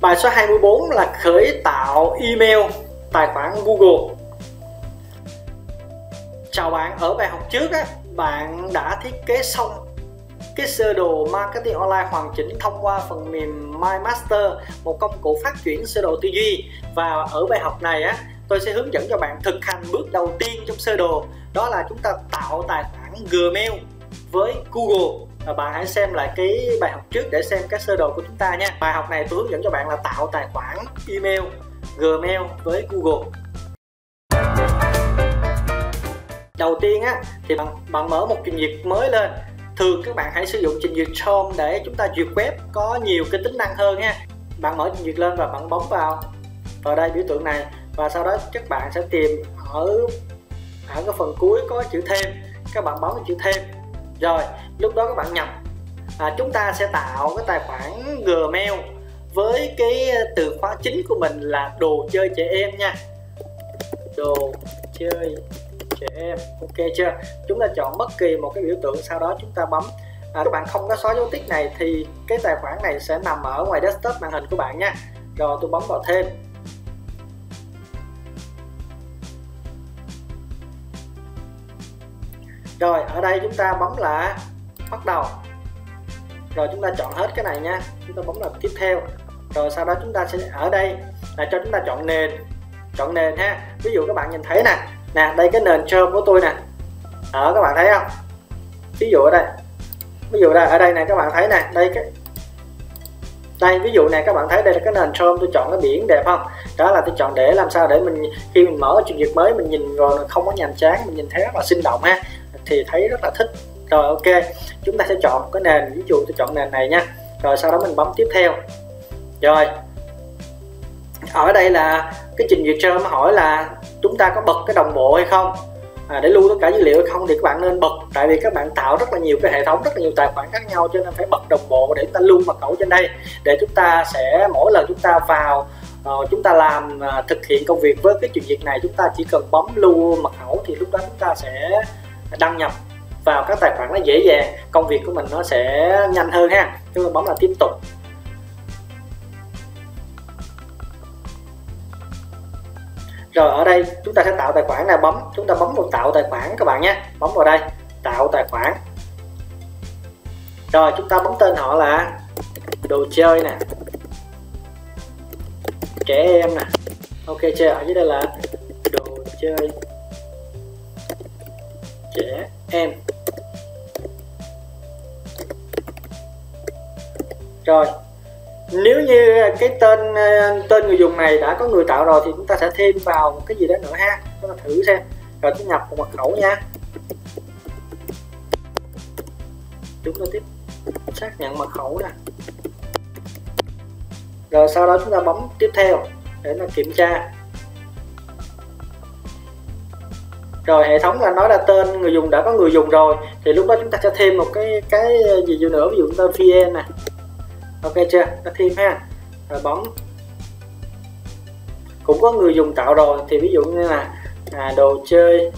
bài số 24 là khởi tạo email tài khoản Google. Chào bạn ở bài học trước á, bạn đã thiết kế xong cái sơ đồ marketing online hoàn chỉnh thông qua phần mềm MyMaster một công cụ phát triển sơ đồ tư duy. Và ở bài học này á tôi sẽ hướng dẫn cho bạn thực hành bước đầu tiên trong sơ đồ đó là chúng ta tạo tài khoản Gmail với Google bạn hãy xem lại cái bài học trước để xem các sơ đồ của chúng ta nha. Bài học này tôi hướng dẫn cho bạn là tạo tài khoản email, Gmail với Google. Đầu tiên á, thì bạn bạn mở một trình duyệt mới lên. Thường các bạn hãy sử dụng trình duyệt Chrome để chúng ta duyệt web có nhiều cái tính năng hơn nha bạn mở trình duyệt lên và bạn bấm vào vào đây biểu tượng này. Và sau đó các bạn sẽ tìm ở ở cái phần cuối có chữ thêm. Các bạn bấm chữ thêm rồi lúc đó các bạn nhập à, chúng ta sẽ tạo cái tài khoản Gmail với cái ờ, từ khóa chính của mình là đồ chơi trẻ em nha. Đồ chơi trẻ em ok chưa? Chúng ta chọn bất kỳ một cái biểu tượng sau đó chúng ta bấm. À, các bạn không có xóa dấu tích này thì cái tài khoản này sẽ nằm ở ngoài desktop màn hình của bạn nha. Rồi tôi bấm vào thêm. Rồi, ở đây chúng ta bấm là bắt đầu. Rồi chúng ta chọn hết cái này nha. Chúng ta bấm là tiếp theo. Rồi sau đó chúng ta sẽ, ở đây là cho chúng ta chọn nền. Chọn nền ha. Ví dụ các bạn nhìn thấy nè. Nè, đây cái nền trơm của tôi nè. Ở, các bạn thấy không? Ví dụ ở đây. Ví dụ đây, ở đây này các bạn thấy nè. Đây cái, đây, ví dụ này các bạn thấy đây là cái nền trơm tôi chọn cái biển đẹp không? Đó là tôi chọn để làm sao để mình, khi mình mở trình duyệt mới, mình nhìn rồi không có nhàm chán, mình nhìn thấy rất là sinh động ha thì thấy rất là thích. Rồi ok chúng ta sẽ chọn cái nền ví dụ tôi chọn nền này nha. Rồi sau đó mình bấm tiếp theo. Rồi ở đây là cái trình duyệt trơn hỏi là chúng ta có bật cái đồng bộ hay không? À, để lưu tất cả dữ liệu hay không thì các bạn nên bật tại vì các bạn tạo rất là nhiều cái hệ thống rất là nhiều tài khoản khác nhau cho nên phải bật đồng bộ để chúng ta lưu mật khẩu trên đây. Để chúng ta sẽ mỗi lần chúng ta vào uh, chúng ta làm uh, thực hiện công việc với cái chuyện việc này chúng ta chỉ cần bấm lưu mật khẩu thì lúc đó chúng ta sẽ đăng nhập vào các tài khoản nó dễ dàng, công việc của mình nó sẽ nhanh hơn ha. Chúng ta bấm là tiếp tục. Rồi, ở đây chúng ta sẽ tạo tài khoản này bấm, chúng ta bấm vào tạo tài khoản các bạn nhé. Bấm vào đây, tạo tài khoản. Rồi, chúng ta bấm tên họ là đồ chơi nè. Trẻ em nè. Ok chưa ở dưới đây là đồ chơi trẻ em. Rồi, nếu như cái tên tên người dùng này đã có người tạo rồi thì chúng ta sẽ thêm vào một cái gì đó nữa ha. Chúng ta thử xem. Rồi, chúng nhập một mật khẩu nha. Chúng ta tiếp xác nhận mật khẩu nè. Rồi, sau đó chúng ta bấm tiếp theo để nó kiểm tra. Rồi hệ thống là nói là tên người dùng đã có người dùng rồi thì lúc đó chúng ta sẽ thêm một cái cái gì nữa ví dụ tên vn nè. Ok chưa? Ta thêm ha. Rồi bấm. Cũng có người dùng tạo rồi thì ví dụ như là à, đồ chơi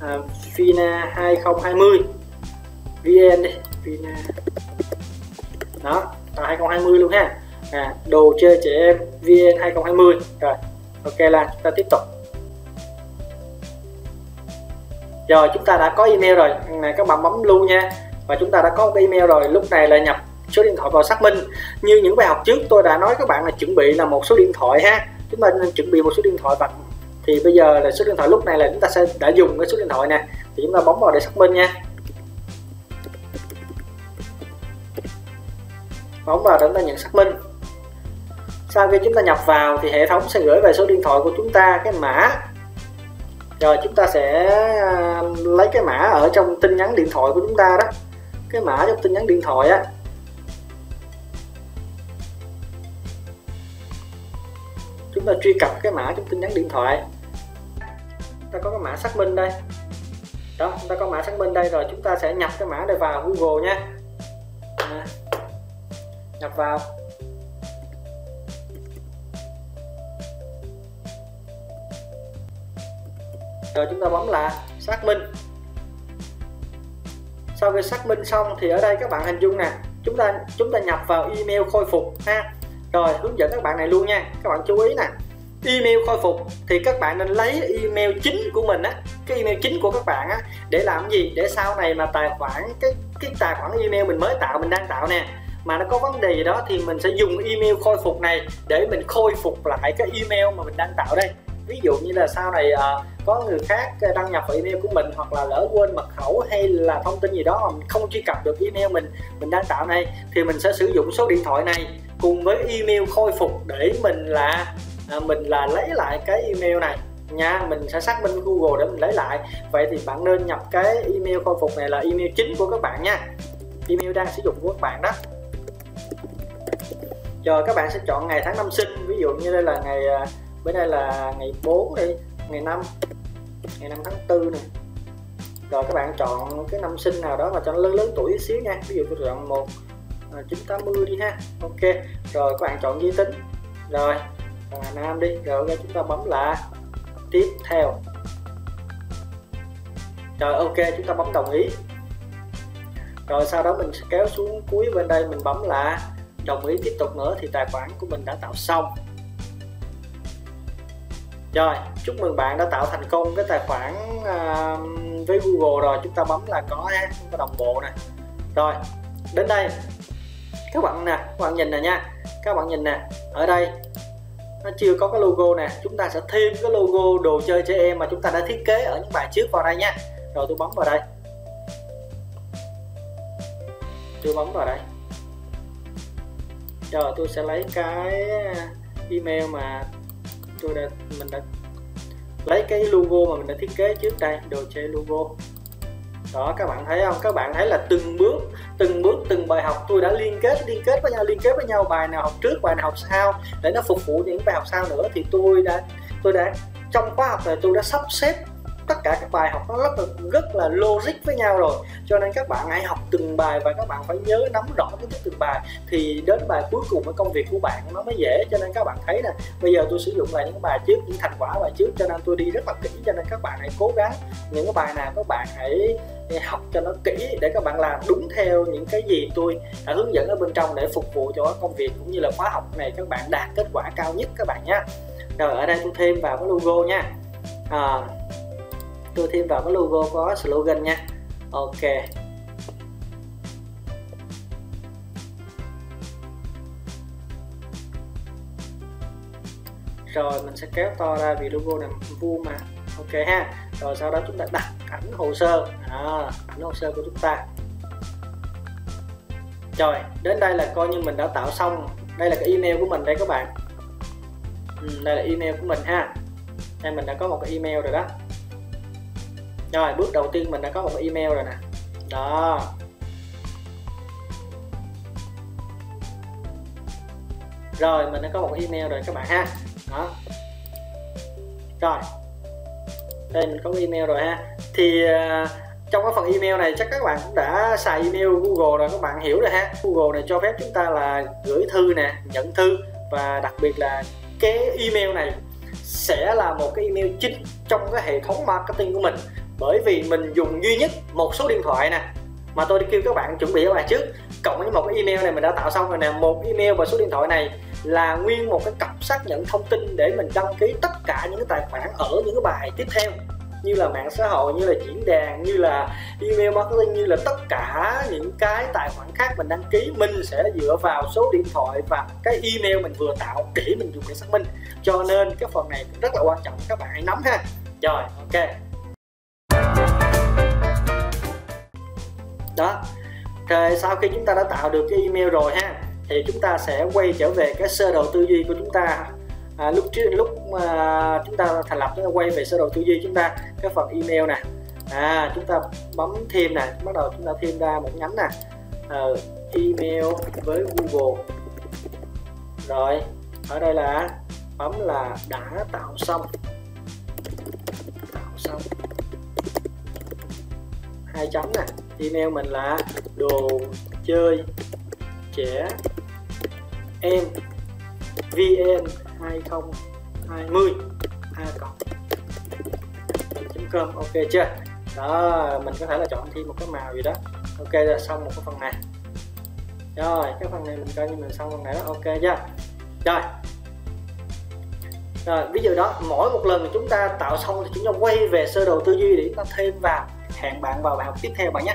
à, Vina 2020 VN đi Fina đó là 2020 luôn ha. À, đồ chơi trẻ em VN 2020 rồi ok là chúng ta tiếp tục. Rồi chúng ta đã có email rồi. Này các bạn bấm lưu nha. Và chúng ta đã có một email rồi. Lúc này là nhập số điện thoại vào xác minh. Như những bài học trước tôi đã nói các bạn là chuẩn bị là một số điện thoại ha. Chúng ta nên chuẩn bị một số điện thoại và thì bây giờ là số điện thoại lúc này là chúng ta sẽ đã dùng cái số điện thoại nè. Thì chúng ta bấm vào để xác minh nha. Bấm vào để chúng ta nhận xác minh. Sau khi chúng ta nhập vào thì hệ thống sẽ gửi về số điện thoại của chúng ta, cái mã rồi chúng ta sẽ à, lấy cái mã ở trong tin nhắn điện thoại của chúng ta đó. Cái mã trong tin nhắn điện thoại á. Chúng ta truy cập cái mã trong tin nhắn điện thoại. Ta có cái mã xác minh đây. Đó chúng ta có mã xác minh đây rồi chúng ta sẽ nhập cái mã này vào Google nha. À, nhập vào. Rồi chúng ta bấm là xác minh. Sau khi xác minh xong thì ở đây các bạn hình dung nè, chúng ta chúng ta nhập vào email khôi phục ha. Rồi, hướng dẫn các bạn này luôn nha. Các bạn chú ý nè. Email khôi phục thì các bạn nên lấy email chính của mình á, cái email chính của các bạn á, để làm gì? Để sau này mà tài khoản, cái cái tài khoản email mình mới tạo, mình đang tạo nè, mà nó có vấn đề gì đó thì mình sẽ dùng email khôi phục này để mình khôi phục lại cái email mà mình đang tạo đây ví dụ như là sau này uh, có người khác đăng nhập vào email của mình hoặc là lỡ quên mật khẩu hay là thông tin gì đó mà mình không truy cập được email mình mình đang tạo này thì mình sẽ sử dụng số điện thoại này cùng với email khôi phục để mình là à, mình là lấy lại cái email này. Nha mình sẽ xác minh Google để mình lấy lại. Vậy thì bạn nên nhập cái email khôi phục này là email chính của các bạn nha. Email đang sử dụng của các bạn đó. Rồi các bạn sẽ chọn ngày tháng năm sinh ví dụ như đây là ngày à, bữa nay là ngày 4 đi ngày 5 ngày 5 tháng 4 này. Rồi các bạn chọn cái năm sinh nào đó mà cho nó lớn lớn tuổi xíu nha. Ví dụ tôi chọn một à, 980 đi ha. Ok. Rồi các bạn chọn giới tính. Rồi là nam đi. Rồi ok chúng ta bấm là tiếp theo. Rồi ok chúng ta bấm đồng ý. Rồi sau đó mình sẽ kéo xuống cuối bên đây mình bấm là đồng ý tiếp tục nữa thì tài khoản của mình đã tạo xong rồi chúc mừng bạn đã tạo thành công cái tài khoản uh, với Google rồi. Chúng ta bấm là có ha chúng ta đồng bộ nè. Rồi đến đây. Các bạn nè các bạn nhìn nè nha. Các bạn nhìn nè ở đây nó chưa có cái logo nè. Chúng ta sẽ thêm cái logo đồ chơi trẻ em mà chúng ta đã thiết kế ở những bài trước vào đây nha. Rồi tôi bấm vào đây. Tôi bấm vào đây. Rồi tôi sẽ lấy cái email mà tôi đã, mình đã lấy cái logo mà mình đã thiết kế trước đây, đồ chơi logo. Đó, các bạn thấy không? Các bạn thấy là từng bước từng bước, từng bài học tôi đã liên kết liên kết với nhau, liên kết với nhau. Bài nào học trước, bài nào học sau, để nó phục vụ những bài học sau nữa. Thì tôi đã tôi đã, trong khóa học này tôi đã sắp xếp tất cả các bài học nó rất là rất là logic với nhau rồi. Cho nên các bạn hãy học từng bài và các bạn phải nhớ nắm rõ kiến thức từng bài thì đến bài cuối cùng với công việc của bạn nó mới dễ. Cho nên các bạn thấy nè bây giờ tôi sử dụng lại những bài trước những thành quả bài trước cho nên tôi đi rất là kỹ. Cho nên các bạn hãy cố gắng những cái bài nào các bạn hãy học cho nó kỹ để các bạn làm đúng theo những cái gì tôi đã hướng dẫn ở bên trong để phục vụ cho công việc cũng như là khóa học này. Các bạn đạt kết quả cao nhất các bạn nhé. Rồi ở đây tôi thêm vào cái logo nha. À, tôi thêm vào cái logo có slogan nha. Ok. Rồi mình sẽ kéo to ra vì logo này vuông mà. Ok ha. Rồi sau đó chúng ta đặt ảnh hồ sơ. À, ảnh hồ sơ của chúng ta. Rồi đến đây là coi như mình đã tạo xong. Đây là cái email của mình đây các bạn. Ừ, đây là email của mình ha. Đây mình đã có một cái email rồi đó rồi bước đầu tiên mình đã có một email rồi nè. Đó. Rồi mình đã có một email rồi các bạn ha. Đó. Rồi. Đây mình có email rồi ha. Thì uh, trong cái phần email này chắc các bạn cũng đã xài email Google rồi các bạn hiểu rồi ha. Google này cho phép chúng ta là gửi thư nè nhận thư và đặc biệt là cái email này sẽ là một cái email chính trong cái hệ thống marketing của mình bởi vì mình dùng duy nhất một số điện thoại nè. Mà tôi đi kêu các bạn chuẩn bị ở bài trước. Cộng với một cái email này mình đã tạo xong rồi nè. Một email và số điện thoại này là nguyên một cái cặp xác nhận thông tin để mình đăng ký tất cả những cái tài khoản ở những cái bài tiếp theo. Như là mạng xã hội, như là diễn đàn, như là email marketing, như là tất cả những cái tài khoản khác mình đăng ký, mình sẽ dựa vào số điện thoại và cái email mình vừa tạo để mình dùng để xác minh. Cho nên cái phần này cũng rất là quan trọng, các bạn hãy nắm ha. Rồi, ok. Đó. Rồi sau khi chúng ta đã tạo được cái email rồi ha thì chúng ta sẽ quay trở về cái sơ đồ tư duy của chúng ta. À, lúc trước lúc mà chúng ta thành lập chúng ta quay về sơ đồ tư duy chúng ta cái phần email nè. À chúng ta bấm thêm nè bắt đầu chúng ta thêm ra một nhánh nè. À, email với Google. Rồi ở đây là bấm là đã tạo xong. Tạo xong. Hai chấm nè email mình là đồ chơi trẻ em vn 2020 a cộng com. Ok chưa? Đó, mình có thể là chọn thêm một cái màu gì đó. Ok là xong một cái phần này. Rồi, cái phần này mình coi như mình xong phần này đó. Ok chưa? Rồi. Rồi, ví dụ đó, mỗi một lần chúng ta tạo xong thì chúng ta quay về sơ đồ tư duy để chúng ta thêm vào hẹn bạn vào bài học tiếp theo bạn nhé.